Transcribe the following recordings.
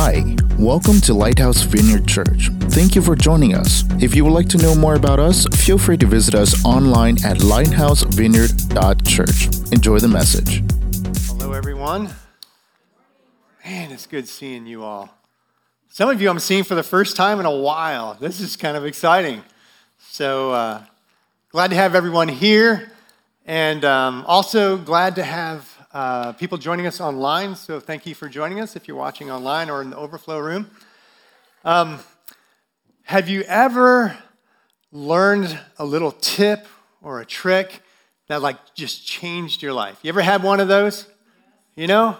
Hi, welcome to Lighthouse Vineyard Church. Thank you for joining us. If you would like to know more about us, feel free to visit us online at lighthousevineyard.church. Enjoy the message. Hello, everyone. Man, it's good seeing you all. Some of you I'm seeing for the first time in a while. This is kind of exciting. So, uh, glad to have everyone here, and um, also glad to have uh, people joining us online. So, thank you for joining us if you're watching online or in the overflow room. Um, have you ever learned a little tip or a trick that like just changed your life? You ever had one of those? You know?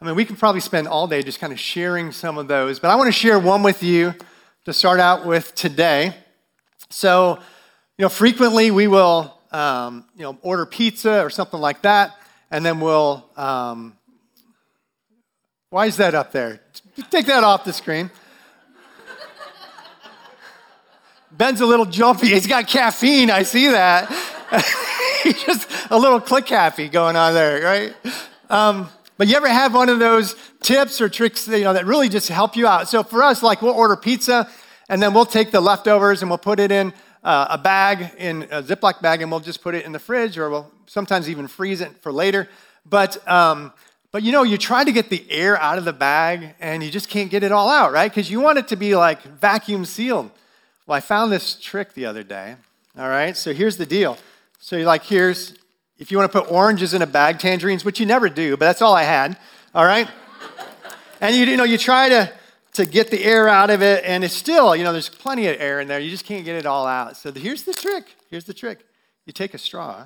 I mean, we could probably spend all day just kind of sharing some of those, but I want to share one with you to start out with today. So, you know, frequently we will, um, you know, order pizza or something like that, and then we'll, um, why is that up there? Take that off the screen. Ben's a little jumpy. He's got caffeine. I see that. Just a little click happy going on there, right? Um, but you ever have one of those tips or tricks you know, that really just help you out? So for us, like we'll order pizza and then we'll take the leftovers and we'll put it in uh, a bag, in a Ziploc bag, and we'll just put it in the fridge or we'll sometimes even freeze it for later. But, um, but you know, you try to get the air out of the bag and you just can't get it all out, right? Because you want it to be like vacuum sealed. Well, I found this trick the other day. All right, so here's the deal. So you're like, here's, if you want to put oranges in a bag, tangerines, which you never do, but that's all I had. All right? and you, you know, you try to, to get the air out of it, and it's still, you know, there's plenty of air in there. You just can't get it all out. So here's the trick. Here's the trick. You take a straw.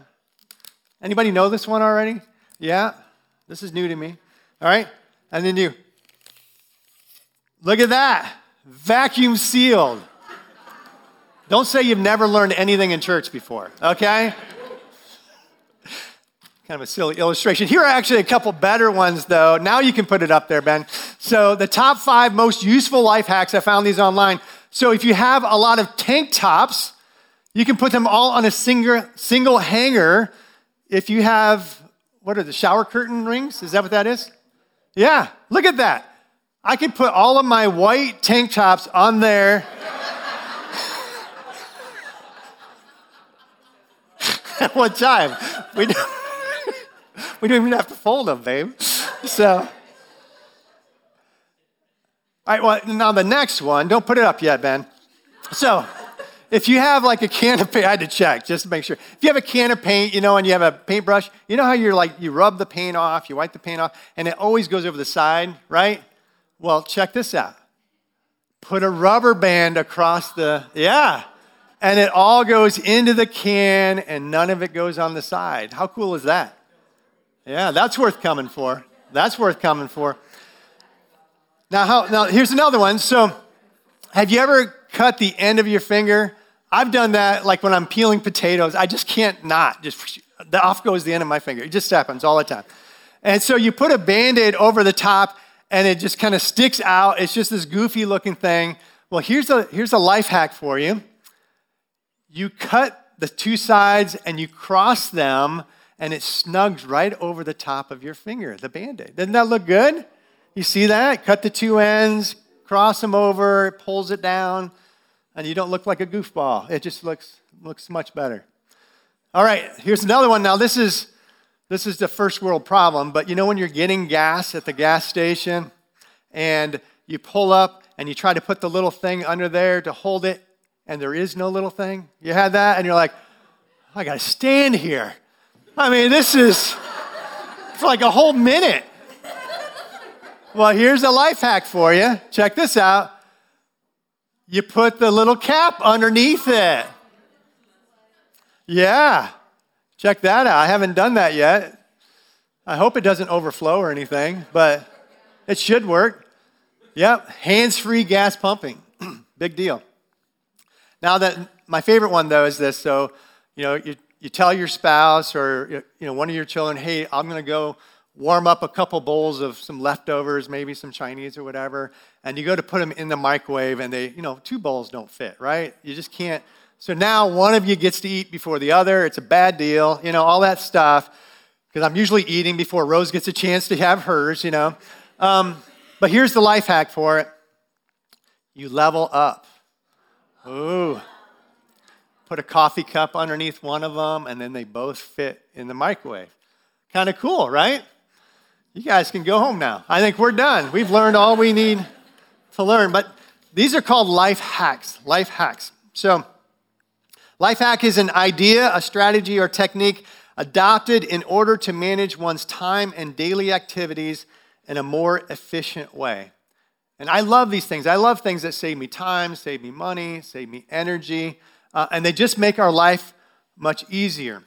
Anybody know this one already? Yeah? This is new to me. All right? And then you look at that. Vacuum sealed. Don't say you've never learned anything in church before, okay? kind of a silly illustration. Here are actually a couple better ones, though. Now you can put it up there, Ben. So, the top five most useful life hacks, I found these online. So, if you have a lot of tank tops, you can put them all on a single, single hanger. If you have, what are the shower curtain rings? Is that what that is? Yeah, look at that. I can put all of my white tank tops on there. at one time. We don't, we don't even have to fold them, babe. So, all right, well, now the next one, don't put it up yet, Ben. So, if you have like a can of paint, I had to check just to make sure. If you have a can of paint, you know, and you have a paintbrush, you know how you're like, you rub the paint off, you wipe the paint off, and it always goes over the side, right? Well, check this out. Put a rubber band across the, yeah, and it all goes into the can and none of it goes on the side. How cool is that? Yeah, that's worth coming for. That's worth coming for. Now, how, now here's another one. So, have you ever cut the end of your finger? I've done that like when I'm peeling potatoes. I just can't not. Just the off goes the end of my finger. It just happens all the time. And so you put a band-aid over the top and it just kind of sticks out. It's just this goofy looking thing. Well, here's a here's a life hack for you you cut the two sides and you cross them, and it snugs right over the top of your finger, the band aid. Doesn't that look good? You see that? Cut the two ends, cross them over, it pulls it down, and you don't look like a goofball. It just looks, looks much better. All right, here's another one. Now, this is, this is the first world problem, but you know when you're getting gas at the gas station and you pull up and you try to put the little thing under there to hold it and there is no little thing? You had that, and you're like, I gotta stand here. I mean, this is for like a whole minute. Well, here's a life hack for you. Check this out. You put the little cap underneath it. Yeah, check that out. I haven't done that yet. I hope it doesn't overflow or anything, but it should work. Yep, hands free gas pumping. Big deal. Now that my favorite one though is this. So, you know, you, you tell your spouse or you know one of your children, hey, I'm going to go warm up a couple bowls of some leftovers, maybe some Chinese or whatever, and you go to put them in the microwave, and they, you know, two bowls don't fit, right? You just can't. So now one of you gets to eat before the other. It's a bad deal, you know, all that stuff. Because I'm usually eating before Rose gets a chance to have hers, you know. Um, But here's the life hack for it you level up. Ooh. Put a coffee cup underneath one of them, and then they both fit in the microwave. Kind of cool, right? You guys can go home now. I think we're done. We've learned all we need to learn. But these are called life hacks. Life hacks. So, life hack is an idea, a strategy, or technique adopted in order to manage one's time and daily activities in a more efficient way. And I love these things. I love things that save me time, save me money, save me energy, uh, and they just make our life much easier.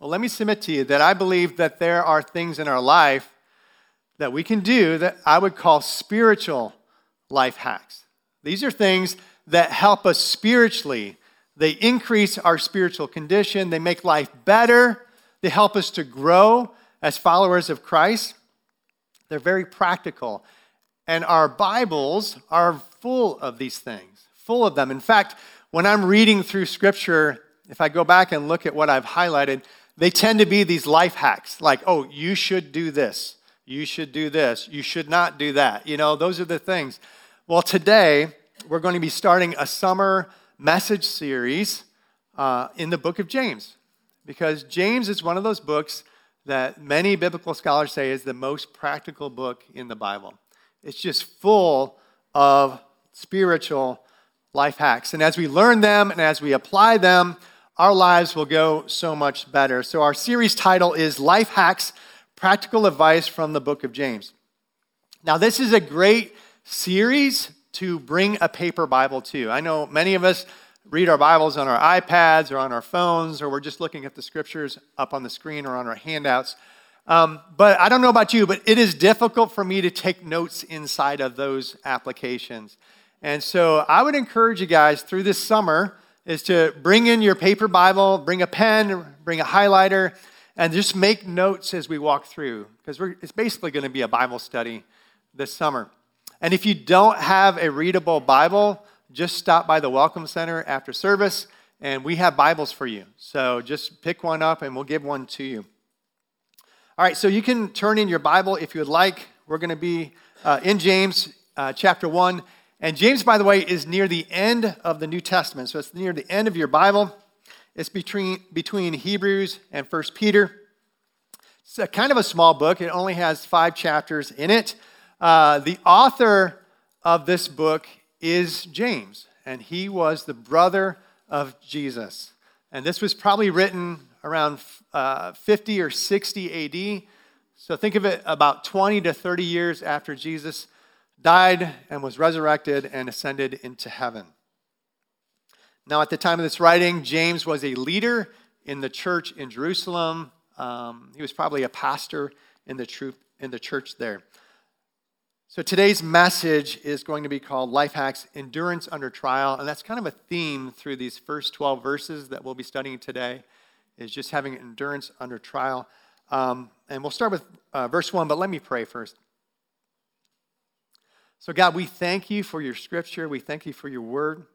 Well, let me submit to you that I believe that there are things in our life that we can do that I would call spiritual life hacks. These are things that help us spiritually. They increase our spiritual condition, they make life better, they help us to grow as followers of Christ. They're very practical. And our Bibles are full of these things, full of them. In fact, when I'm reading through Scripture, if I go back and look at what I've highlighted, they tend to be these life hacks like, oh, you should do this, you should do this, you should not do that. You know, those are the things. Well, today, we're going to be starting a summer message series uh, in the book of James because James is one of those books that many biblical scholars say is the most practical book in the Bible. It's just full of spiritual life hacks. And as we learn them and as we apply them, our lives will go so much better. So, our series title is Life Hacks Practical Advice from the Book of James. Now, this is a great series to bring a paper Bible to. I know many of us read our Bibles on our iPads or on our phones, or we're just looking at the scriptures up on the screen or on our handouts. Um, but I don't know about you, but it is difficult for me to take notes inside of those applications. And so I would encourage you guys through this summer is to bring in your paper Bible, bring a pen, bring a highlighter, and just make notes as we walk through, because it's basically going to be a Bible study this summer. And if you don't have a readable Bible, just stop by the Welcome Center after service, and we have Bibles for you. So just pick one up, and we'll give one to you. All right, so you can turn in your Bible if you would like. We're going to be uh, in James uh, chapter 1. And James, by the way, is near the end of the New Testament. So it's near the end of your Bible. It's between, between Hebrews and First Peter. It's a, kind of a small book, it only has five chapters in it. Uh, the author of this book is James, and he was the brother of Jesus. And this was probably written around uh, 50 or 60 AD. So think of it about 20 to 30 years after Jesus died and was resurrected and ascended into heaven. Now, at the time of this writing, James was a leader in the church in Jerusalem. Um, he was probably a pastor in the, truth, in the church there. So today's message is going to be called Life Hacks Endurance Under Trial. And that's kind of a theme through these first 12 verses that we'll be studying today is just having endurance under trial. Um, and we'll start with uh, verse 1, but let me pray first. So, God, we thank you for your scripture. We thank you for your word.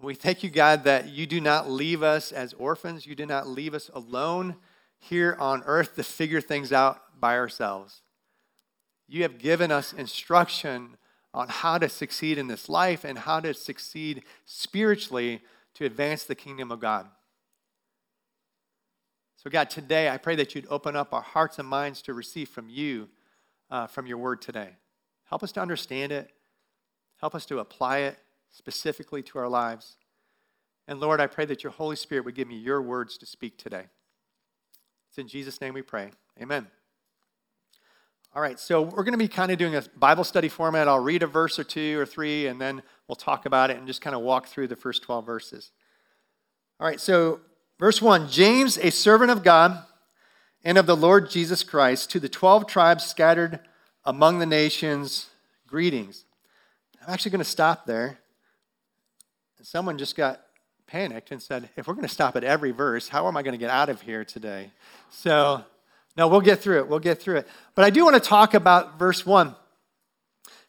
We thank you, God, that you do not leave us as orphans. You do not leave us alone here on earth to figure things out by ourselves. You have given us instruction on how to succeed in this life and how to succeed spiritually to advance the kingdom of God. So, God, today I pray that you'd open up our hearts and minds to receive from you, uh, from your word today. Help us to understand it, help us to apply it specifically to our lives. And Lord, I pray that your Holy Spirit would give me your words to speak today. It's in Jesus' name we pray. Amen. All right, so we're going to be kind of doing a Bible study format. I'll read a verse or two or three, and then we'll talk about it and just kind of walk through the first 12 verses. All right, so Verse 1 James, a servant of God and of the Lord Jesus Christ, to the 12 tribes scattered among the nations, greetings. I'm actually going to stop there. Someone just got panicked and said, if we're going to stop at every verse, how am I going to get out of here today? So, no, we'll get through it. We'll get through it. But I do want to talk about verse 1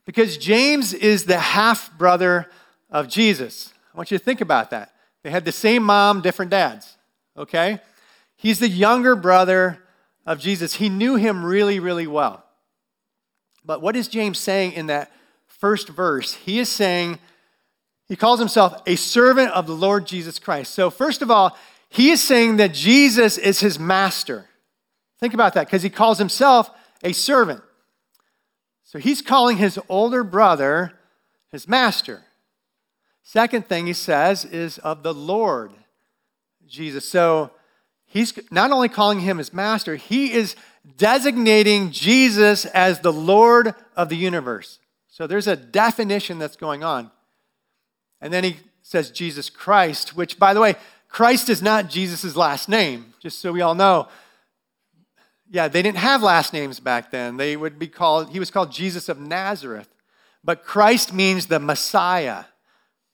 because James is the half brother of Jesus. I want you to think about that. They had the same mom, different dads okay? He's the younger brother of Jesus. He knew him really, really well. But what is James saying in that first verse? He is saying, he calls himself a servant of the Lord Jesus Christ. So, first of all, he is saying that Jesus is his master. Think about that, because he calls himself a servant. So, he's calling his older brother his master. Second thing he says is of the Lord Jesus. So, he's not only calling him his master, he is designating Jesus as the Lord of the universe. So there's a definition that's going on. And then he says Jesus Christ, which, by the way, Christ is not Jesus' last name, just so we all know. Yeah, they didn't have last names back then. They would be called, he was called Jesus of Nazareth. But Christ means the Messiah,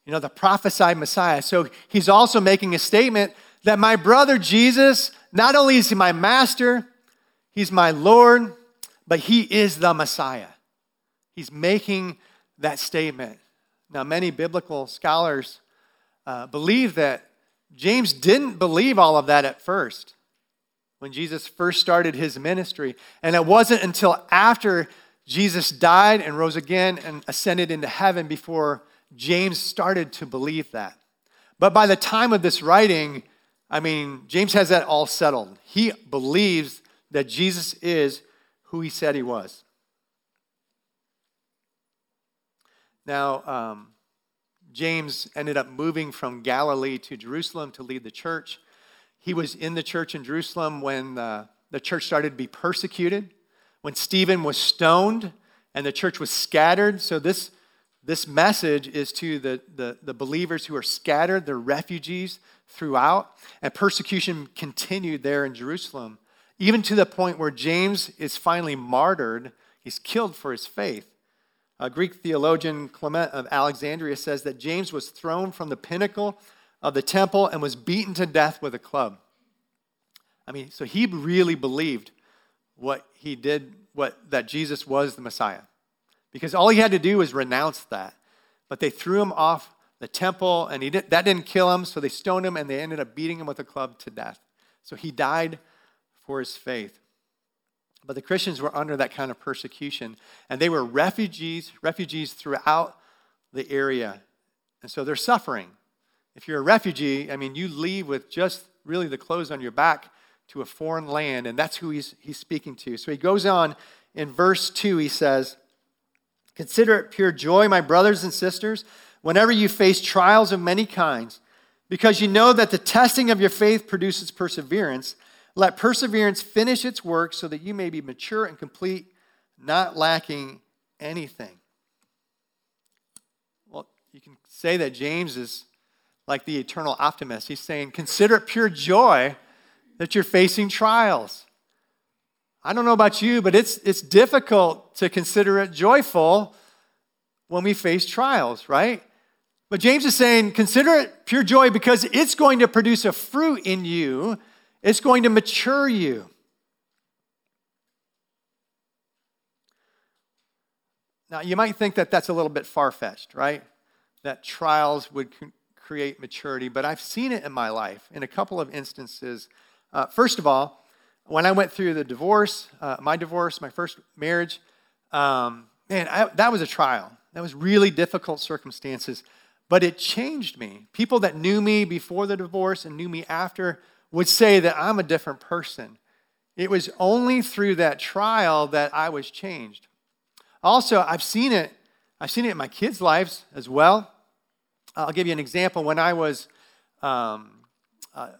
you know, the prophesied Messiah. So he's also making a statement that my brother Jesus, not only is he my master, he's my Lord, but he is the Messiah. He's making that statement. Now, many biblical scholars uh, believe that James didn't believe all of that at first when Jesus first started his ministry. And it wasn't until after Jesus died and rose again and ascended into heaven before James started to believe that. But by the time of this writing, I mean, James has that all settled. He believes that Jesus is who he said he was. Now, um, James ended up moving from Galilee to Jerusalem to lead the church. He was in the church in Jerusalem when uh, the church started to be persecuted, when Stephen was stoned and the church was scattered. So, this, this message is to the, the, the believers who are scattered, they're refugees throughout, and persecution continued there in Jerusalem, even to the point where James is finally martyred. He's killed for his faith. A Greek theologian, Clement of Alexandria, says that James was thrown from the pinnacle of the temple and was beaten to death with a club. I mean, so he really believed what he did, what, that Jesus was the Messiah. Because all he had to do was renounce that. But they threw him off the temple, and he did, that didn't kill him, so they stoned him and they ended up beating him with a club to death. So he died for his faith. But the Christians were under that kind of persecution, and they were refugees, refugees throughout the area. And so they're suffering. If you're a refugee, I mean, you leave with just really the clothes on your back to a foreign land, and that's who he's, he's speaking to. So he goes on in verse 2, he says, Consider it pure joy, my brothers and sisters, whenever you face trials of many kinds, because you know that the testing of your faith produces perseverance. Let perseverance finish its work so that you may be mature and complete, not lacking anything. Well, you can say that James is like the eternal optimist. He's saying, Consider it pure joy that you're facing trials. I don't know about you, but it's, it's difficult to consider it joyful when we face trials, right? But James is saying, consider it pure joy because it's going to produce a fruit in you it's going to mature you. Now, you might think that that's a little bit far fetched, right? That trials would create maturity, but I've seen it in my life in a couple of instances. Uh, first of all, when I went through the divorce, uh, my divorce, my first marriage, um, man, I, that was a trial. That was really difficult circumstances, but it changed me. People that knew me before the divorce and knew me after would say that I'm a different person. It was only through that trial that I was changed. Also, I've seen it. I've seen it in my kids' lives as well. I'll give you an example. When I was, um, uh,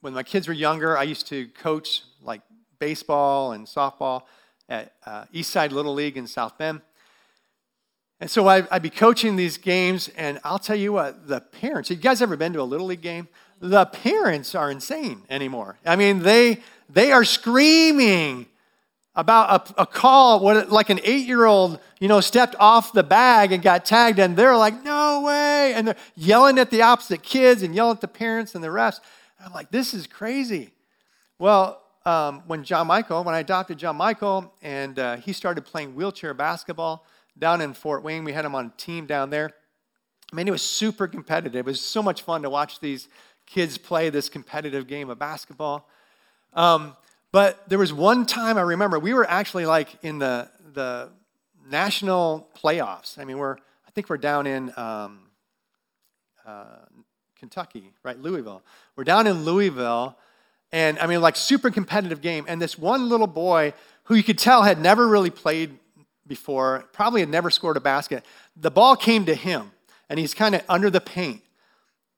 when my kids were younger, I used to coach like baseball and softball at uh, Eastside Little League in South Bend. And so I, would be coaching these games, and I'll tell you what, the parents, have you guys ever been to a Little League game? The parents are insane anymore. I mean, they, they are screaming about a, a call, what, like an eight year old, you know, stepped off the bag and got tagged, and they're like, no way. And they're yelling at the opposite kids and yelling at the parents and the refs. And I'm like, this is crazy. Well, um, when John Michael, when I adopted John Michael, and uh, he started playing wheelchair basketball down in Fort Wayne, we had him on a team down there. I mean, it was super competitive. It was so much fun to watch these kids play this competitive game of basketball. Um, but there was one time I remember we were actually like in the, the national playoffs. I mean, we're I think we're down in um, uh, Kentucky, right? Louisville. We're down in Louisville, and I mean, like super competitive game. And this one little boy who you could tell had never really played before, probably had never scored a basket. The ball came to him, and he's kind of under the paint.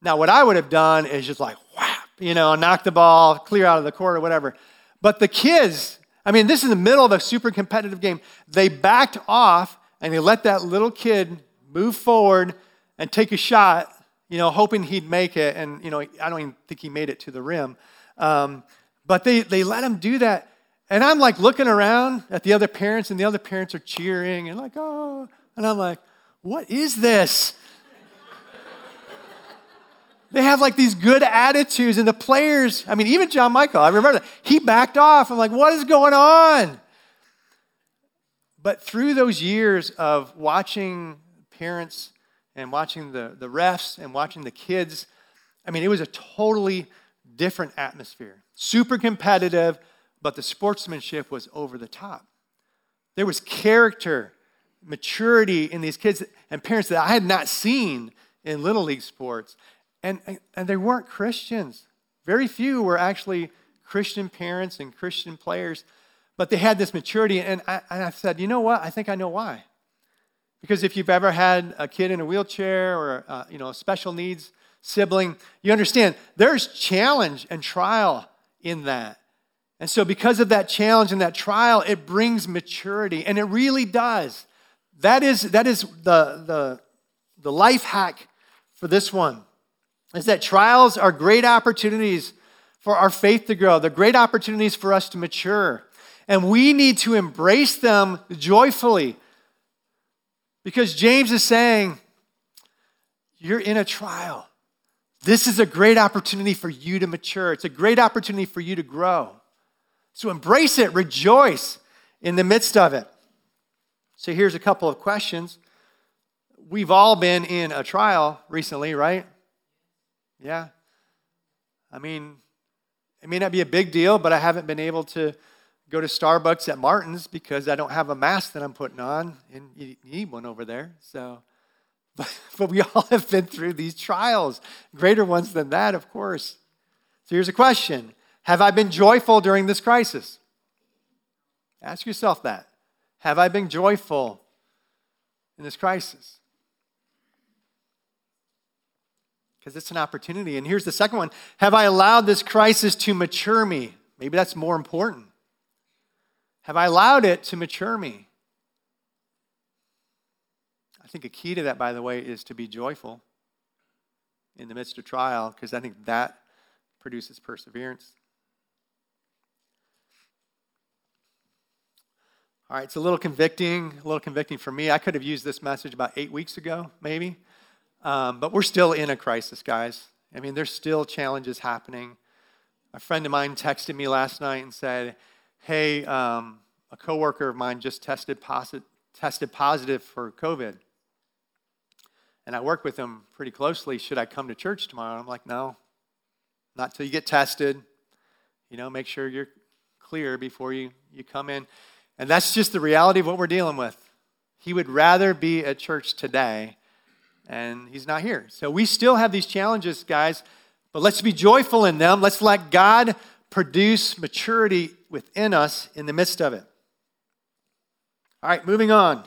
Now, what I would have done is just like whap, you know, knock the ball clear out of the court or whatever. But the kids, I mean, this is the middle of a super competitive game. They backed off and they let that little kid move forward and take a shot, you know, hoping he'd make it. And, you know, I don't even think he made it to the rim. Um, but they, they let him do that. And I'm like looking around at the other parents, and the other parents are cheering and like, oh. And I'm like, what is this? They have like these good attitudes, and the players, I mean, even John Michael, I remember that, he backed off. I'm like, what is going on? But through those years of watching parents and watching the, the refs and watching the kids, I mean, it was a totally different atmosphere. Super competitive, but the sportsmanship was over the top. There was character, maturity in these kids and parents that I had not seen in Little League sports. And, and they weren't Christians. Very few were actually Christian parents and Christian players, but they had this maturity. And I, and I said, you know what? I think I know why. Because if you've ever had a kid in a wheelchair or uh, you know a special needs sibling, you understand there's challenge and trial in that. And so, because of that challenge and that trial, it brings maturity, and it really does. That is, that is the, the, the life hack for this one is that trials are great opportunities for our faith to grow. They're great opportunities for us to mature. And we need to embrace them joyfully. Because James is saying, you're in a trial. This is a great opportunity for you to mature. It's a great opportunity for you to grow. So embrace it, rejoice in the midst of it. So here's a couple of questions. We've all been in a trial recently, right? Yeah. I mean, it may not be a big deal, but I haven't been able to go to Starbucks at Martin's because I don't have a mask that I'm putting on, and you need one over there. So, but, but we all have been through these trials, greater ones than that, of course. So here's a question Have I been joyful during this crisis? Ask yourself that. Have I been joyful in this crisis? Because it's an opportunity. And here's the second one Have I allowed this crisis to mature me? Maybe that's more important. Have I allowed it to mature me? I think a key to that, by the way, is to be joyful in the midst of trial, because I think that produces perseverance. All right, it's a little convicting, a little convicting for me. I could have used this message about eight weeks ago, maybe. Um, but we're still in a crisis, guys. I mean, there's still challenges happening. A friend of mine texted me last night and said, Hey, um, a coworker of mine just tested, tested positive for COVID and I work with him pretty closely. Should I come to church tomorrow? I'm like, no, not till you get tested. You know, make sure you're clear before you, you come in. And that's just the reality of what we're dealing with. He would rather be at church today, and he's not here. So we still have these challenges, guys, but let's be joyful in them. Let's let God produce maturity within us in the midst of it. All right, moving on.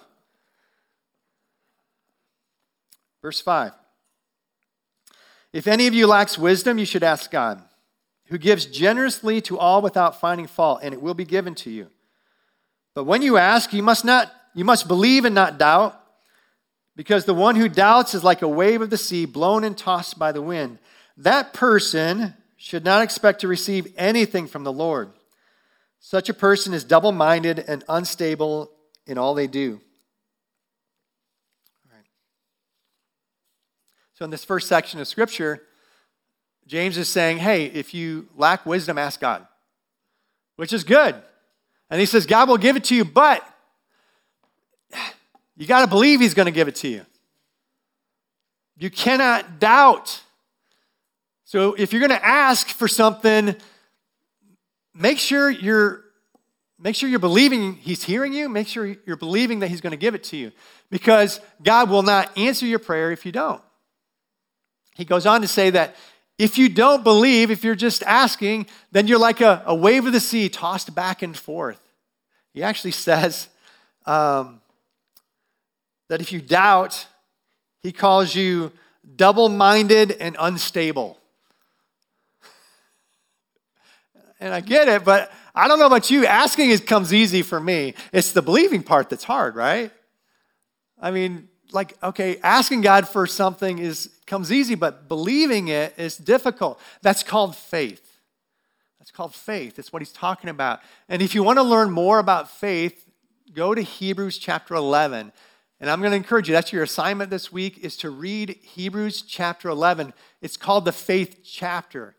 Verse 5 If any of you lacks wisdom, you should ask God, who gives generously to all without finding fault, and it will be given to you. But when you ask, you must not you must believe and not doubt, because the one who doubts is like a wave of the sea blown and tossed by the wind. That person should not expect to receive anything from the Lord. Such a person is double minded and unstable in all they do. So, in this first section of scripture, James is saying, hey, if you lack wisdom, ask God, which is good. And he says, God will give it to you, but you got to believe he's going to give it to you. You cannot doubt. So, if you're going to ask for something, make sure you're make sure you're believing he's hearing you. Make sure you're believing that he's going to give it to you because God will not answer your prayer if you don't. He goes on to say that if you don't believe, if you're just asking, then you're like a, a wave of the sea tossed back and forth. He actually says um, that if you doubt, he calls you double minded and unstable. And I get it, but I don't know about you. Asking is, comes easy for me. It's the believing part that's hard, right? I mean, like, okay, asking God for something is comes easy, but believing it is difficult. That's called faith. That's called faith. That's what he's talking about. And if you want to learn more about faith, go to Hebrews chapter 11. And I'm going to encourage you, that's your assignment this week, is to read Hebrews chapter 11. It's called the faith chapter.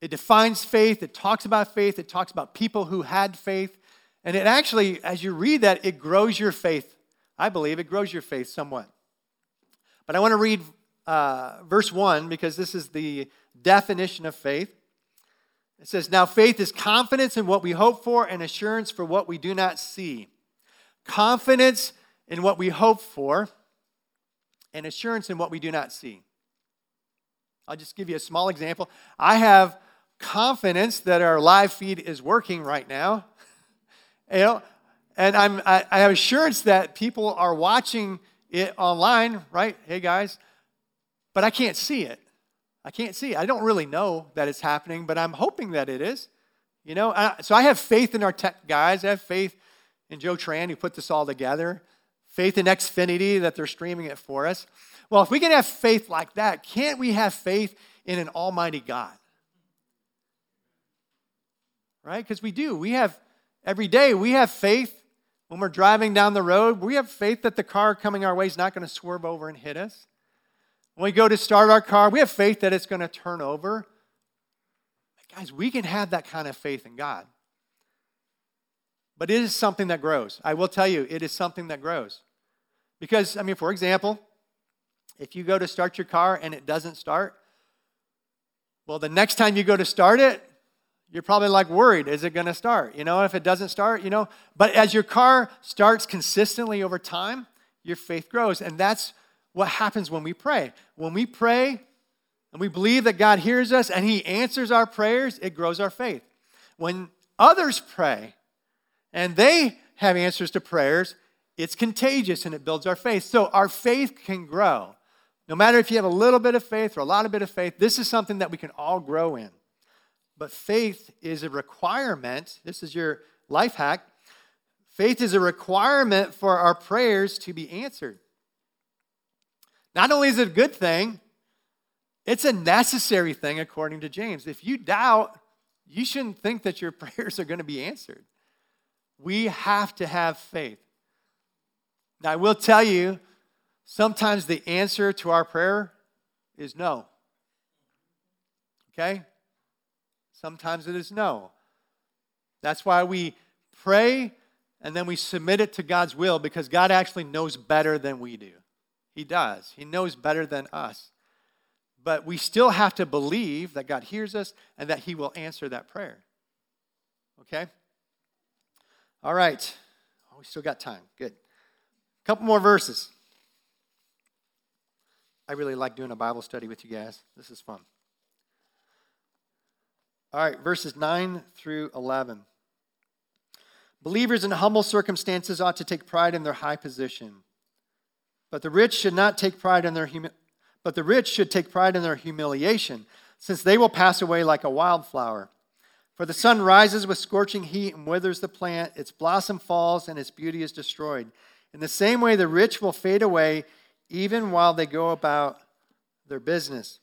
It defines faith, it talks about faith, it talks about people who had faith. And it actually, as you read that, it grows your faith. I believe it grows your faith somewhat. But I want to read uh, verse 1 because this is the definition of faith. It says, Now faith is confidence in what we hope for and assurance for what we do not see. Confidence in what we hope for and assurance in what we do not see. I'll just give you a small example. I have confidence that our live feed is working right now. you know, and I'm, I, I have assurance that people are watching it online, right? Hey guys, but I can't see it. I can't see it. I don't really know that it's happening, but I'm hoping that it is. You know, uh, so I have faith in our tech guys. I have faith in Joe Tran who put this all together. Faith in Xfinity that they're streaming it for us. Well, if we can have faith like that, can't we have faith in an almighty God? right? Because we do. We have, every day, we have faith when we're driving down the road. We have faith that the car coming our way is not going to swerve over and hit us. When we go to start our car, we have faith that it's going to turn over. Guys, we can have that kind of faith in God. But it is something that grows. I will tell you, it is something that grows. Because, I mean, for example, if you go to start your car and it doesn't start, well, the next time you go to start it, you're probably like worried is it going to start? You know if it doesn't start you know? But as your car starts consistently over time your faith grows. And that's what happens when we pray. When we pray and we believe that god hears us and he answers our prayers it grows our faith. When others pray and they have answers to prayers it's contagious and it builds our faith so our faith can grow no matter if you have a little bit of faith or a lot of bit of faith this is something that we can all grow in but faith is a requirement. This is your life hack. Faith is a requirement for our prayers to be answered. Not only is it a good thing, it's a necessary thing according to James. If you doubt, you shouldn't think that your prayers are going to be answered. We have to have faith. Now, I will tell you, sometimes the answer to our prayer is no. Okay? Sometimes it is no. That's why we pray and then we submit it to God's will because God actually knows better than we do. He does. He knows better than us. But we still have to believe that God hears us and that He will answer that prayer. Okay? All right. Oh, we still got time. Good. Couple more verses. I really like doing a Bible study with you guys. This is fun. All right, verses 9 through 11. Believers in humble circumstances ought to take pride in their high position. But the rich should not take pride in their humi- but the rich should take pride in their humiliation, since they will pass away like a wildflower. For the sun rises with scorching heat and withers the plant, its blossom falls, and its beauty is destroyed. In the same way, the rich will fade away even while they go about their business.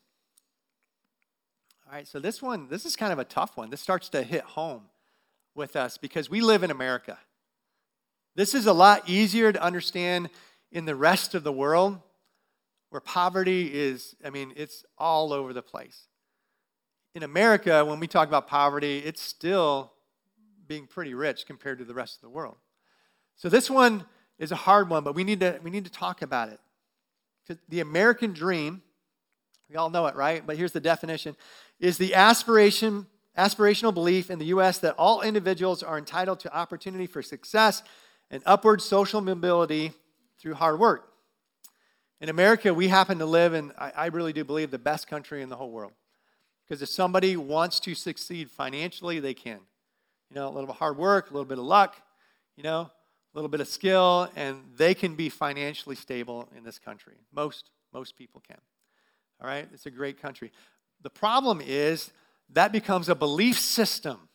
All right, so this one, this is kind of a tough one. This starts to hit home with us because we live in America. This is a lot easier to understand in the rest of the world where poverty is, I mean, it's all over the place. In America, when we talk about poverty, it's still being pretty rich compared to the rest of the world. So this one is a hard one, but we need to, we need to talk about it. The American dream, we all know it, right? But here's the definition is the aspiration aspirational belief in the U.S. that all individuals are entitled to opportunity for success and upward social mobility through hard work. In America, we happen to live in, I really do believe, the best country in the whole world. Because if somebody wants to succeed financially, they can. You know, a little bit of hard work, a little bit of luck, you know, little bit of skill, and they can be financially stable in this country. Most, most people can. All right? It's a great country. The problem is that becomes a belief system.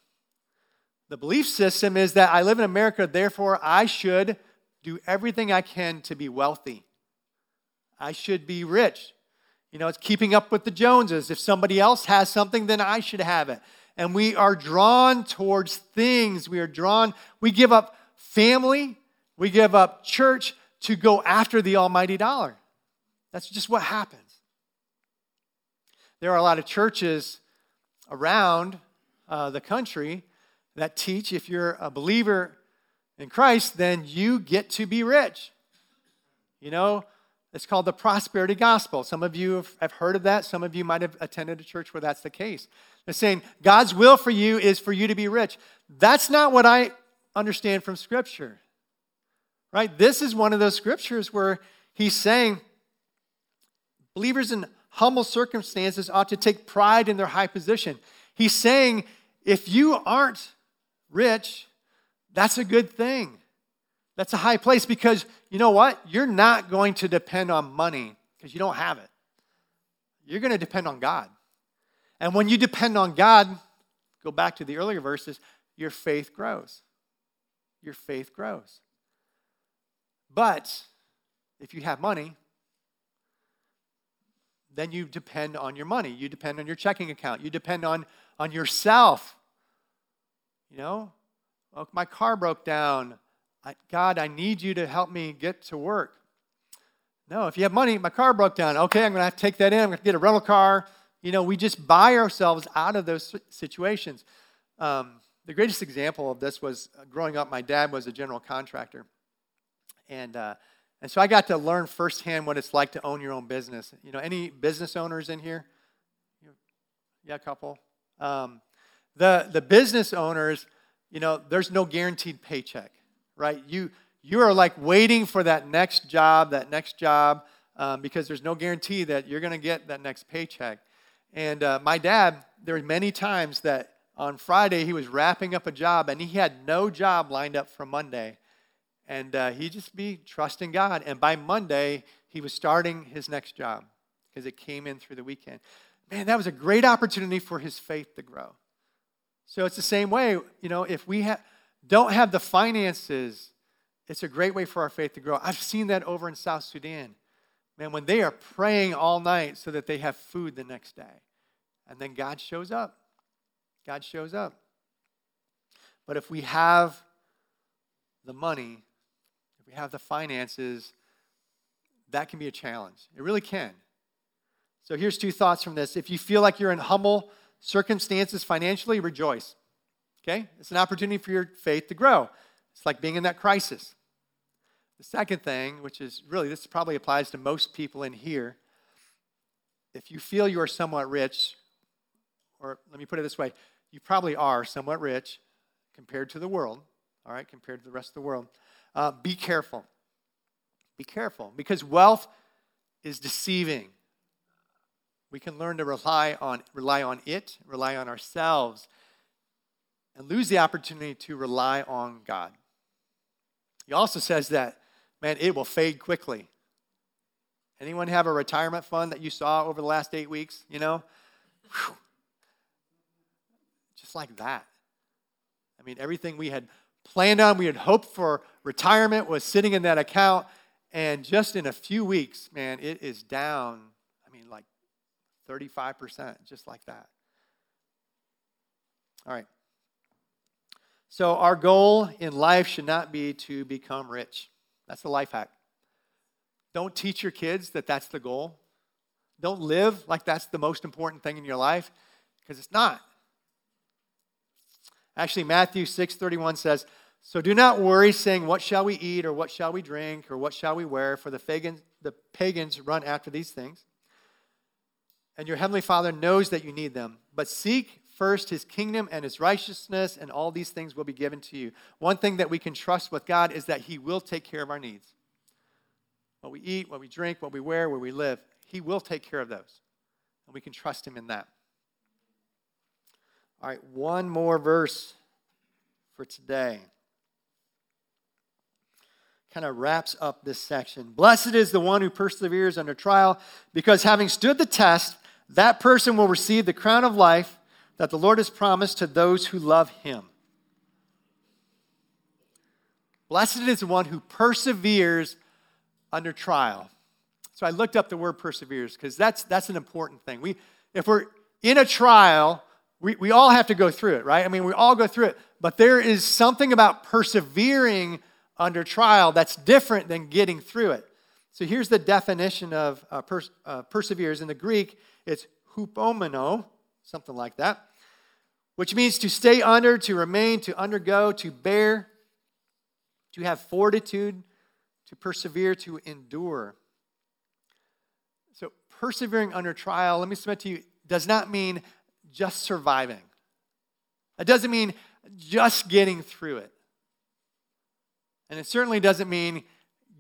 The belief system is that I live in America, therefore I should do everything I can to be wealthy. I should be rich. You know, it's keeping up with the Joneses. If somebody else has something, then I should have it. And we are drawn towards things. We are drawn, we give up family, we give up church to go after the almighty dollar. That's just what happens. There are a lot of churches around uh, the country that teach if you're a believer in Christ, then you get to be rich. You know, it's called the prosperity gospel. Some of you have heard of that. Some of you might have attended a church where that's the case. They're saying God's will for you is for you to be rich. That's not what I understand from Scripture, right? This is one of those scriptures where he's saying believers in humble circumstances ought to take pride in their high position. He's saying if you aren't rich, that's a good thing. That's a high place because you know what? You're not going to depend on money because you don't have it. You're going to depend on God. And when you depend on God, go back to the earlier verses, your faith grows. Your faith grows. But if you have money, then you depend on your money. You depend on your checking account. You depend on, on yourself. You know, oh, my car broke down. I, God, I need you to help me get to work. No, if you have money, my car broke down. Okay, I'm going to have to take that in. I'm going to get a rental car. You know, we just buy ourselves out of those situations. Um, the greatest example of this was uh, growing up, my dad was a general contractor. And, uh, and so I got to learn firsthand what it's like to own your own business. You know, any business owners in here? Yeah, a couple. Um, the, the business owners, you know, there's no guaranteed paycheck right? You, you are like waiting for that next job, that next job, um, because there's no guarantee that you're going to get that next paycheck. And uh, my dad, there were many times that on Friday he was wrapping up a job and he had no job lined up for Monday. And uh, he just be trusting God. And by Monday, he was starting his next job because it came in through the weekend. Man, that was a great opportunity for his faith to grow. So it's the same way, you know, if we have don't have the finances, it's a great way for our faith to grow. I've seen that over in South Sudan. Man, when they are praying all night so that they have food the next day. And then God shows up. God shows up. But if we have the money, if we have the finances, that can be a challenge. It really can. So here's two thoughts from this. If you feel like you're in humble circumstances financially, rejoice. Okay? It's an opportunity for your faith to grow. It's like being in that crisis. The second thing, which is really, this probably applies to most people in here, if you feel you are somewhat rich, or let me put it this way, you probably are somewhat rich compared to the world, all right, compared to the rest of the world, uh, be careful. Be careful because wealth is deceiving. We can learn to rely on, rely on it, rely on ourselves and lose the opportunity to rely on God. He also says that, man, it will fade quickly. Anyone have a retirement fund that you saw over the last eight weeks? You know? Whew. Like that. I mean, everything we had planned on, we had hoped for retirement was sitting in that account. And just in a few weeks, man, it is down, I mean, like 35%, just like that. All right. So, our goal in life should not be to become rich. That's the life hack. Don't teach your kids that that's the goal. Don't live like that's the most important thing in your life because it's not. Actually, Matthew 6:31 says, "So do not worry saying, what shall we eat or what shall we drink or what shall we wear, for the pagans, the pagans run after these things. And your heavenly Father knows that you need them. But seek first his kingdom and his righteousness, and all these things will be given to you. One thing that we can trust with God is that he will take care of our needs. What we eat, what we drink, what we wear, where we live, he will take care of those. And we can trust him in that. All right, one more verse for today. Kind of wraps up this section. Blessed is the one who perseveres under trial, because having stood the test, that person will receive the crown of life that the Lord has promised to those who love him. Blessed is the one who perseveres under trial. So I looked up the word perseveres because that's, that's an important thing. We, if we're in a trial, we, we all have to go through it, right? I mean, we all go through it. But there is something about persevering under trial that's different than getting through it. So here's the definition of uh, pers- uh, perseveres. In the Greek, it's hupomeno, something like that, which means to stay under, to remain, to undergo, to bear, to have fortitude, to persevere, to endure. So persevering under trial, let me submit to you, does not mean just surviving. It doesn't mean just getting through it. And it certainly doesn't mean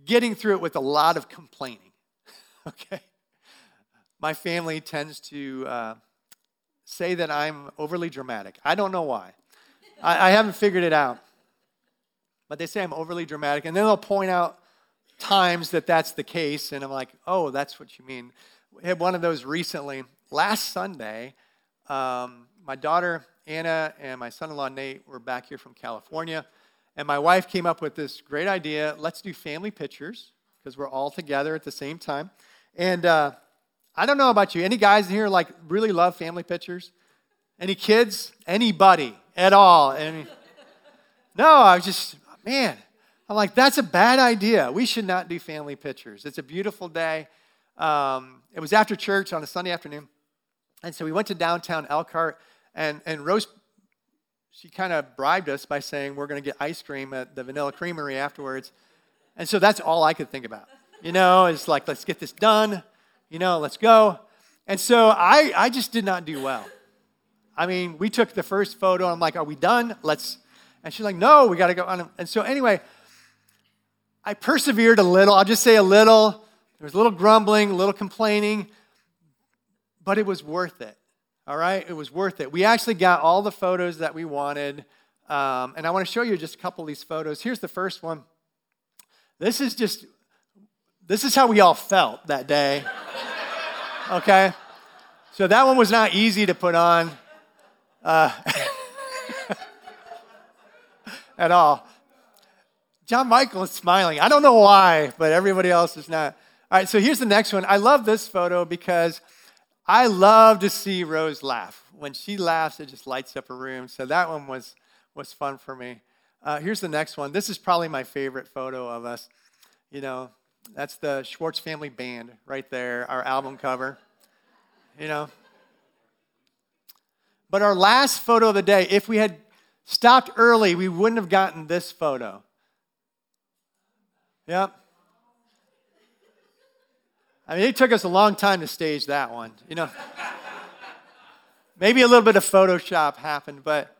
getting through it with a lot of complaining. okay? My family tends to uh, say that I'm overly dramatic. I don't know why. I, I haven't figured it out. But they say I'm overly dramatic. And then they'll point out times that that's the case. And I'm like, oh, that's what you mean. We had one of those recently. Last Sunday, um, my daughter Anna and my son in law Nate were back here from California. And my wife came up with this great idea let's do family pictures because we're all together at the same time. And uh, I don't know about you. Any guys in here like really love family pictures? Any kids? Anybody at all? Any? No, I was just, man, I'm like, that's a bad idea. We should not do family pictures. It's a beautiful day. Um, it was after church on a Sunday afternoon. And so we went to downtown Elkhart, and, and Rose, she kind of bribed us by saying, We're going to get ice cream at the Vanilla Creamery afterwards. And so that's all I could think about. You know, it's like, let's get this done. You know, let's go. And so I, I just did not do well. I mean, we took the first photo. I'm like, Are we done? Let's. And she's like, No, we got to go on. And so, anyway, I persevered a little. I'll just say a little. There was a little grumbling, a little complaining but it was worth it. All right? It was worth it. We actually got all the photos that we wanted. Um, and I want to show you just a couple of these photos. Here's the first one. This is just, this is how we all felt that day. Okay? So that one was not easy to put on uh, at all. John Michael is smiling. I don't know why, but everybody else is not. All right, so here's the next one. I love this photo because I love to see Rose laugh. When she laughs, it just lights up a room. So that one was, was fun for me. Uh, here's the next one. This is probably my favorite photo of us. You know, that's the Schwartz Family Band right there, our album cover. You know. But our last photo of the day, if we had stopped early, we wouldn't have gotten this photo. Yep. I mean, it took us a long time to stage that one, you know. Maybe a little bit of Photoshop happened, but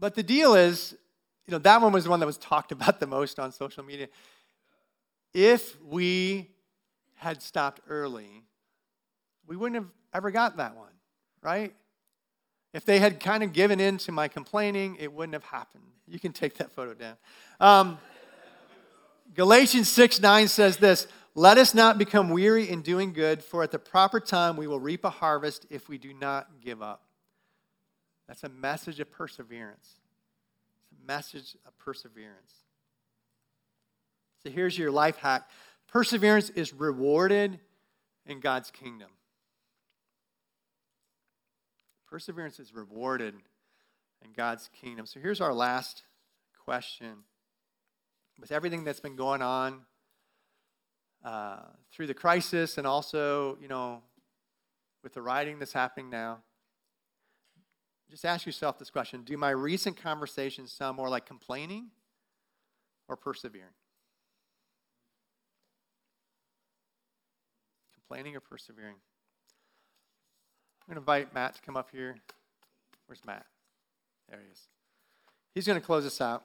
but the deal is, you know, that one was the one that was talked about the most on social media. If we had stopped early, we wouldn't have ever got that one, right? If they had kind of given in to my complaining, it wouldn't have happened. You can take that photo down. Um, Galatians 6 9 says this let us not become weary in doing good, for at the proper time we will reap a harvest if we do not give up. That's a message of perseverance. It's a message of perseverance. So here's your life hack perseverance is rewarded in God's kingdom. Perseverance is rewarded in God's kingdom. So here's our last question. With everything that's been going on uh, through the crisis and also, you know, with the writing that's happening now, just ask yourself this question Do my recent conversations sound more like complaining or persevering? Complaining or persevering? I'm going to invite Matt to come up here. Where's Matt? There he is. He's going to close us out.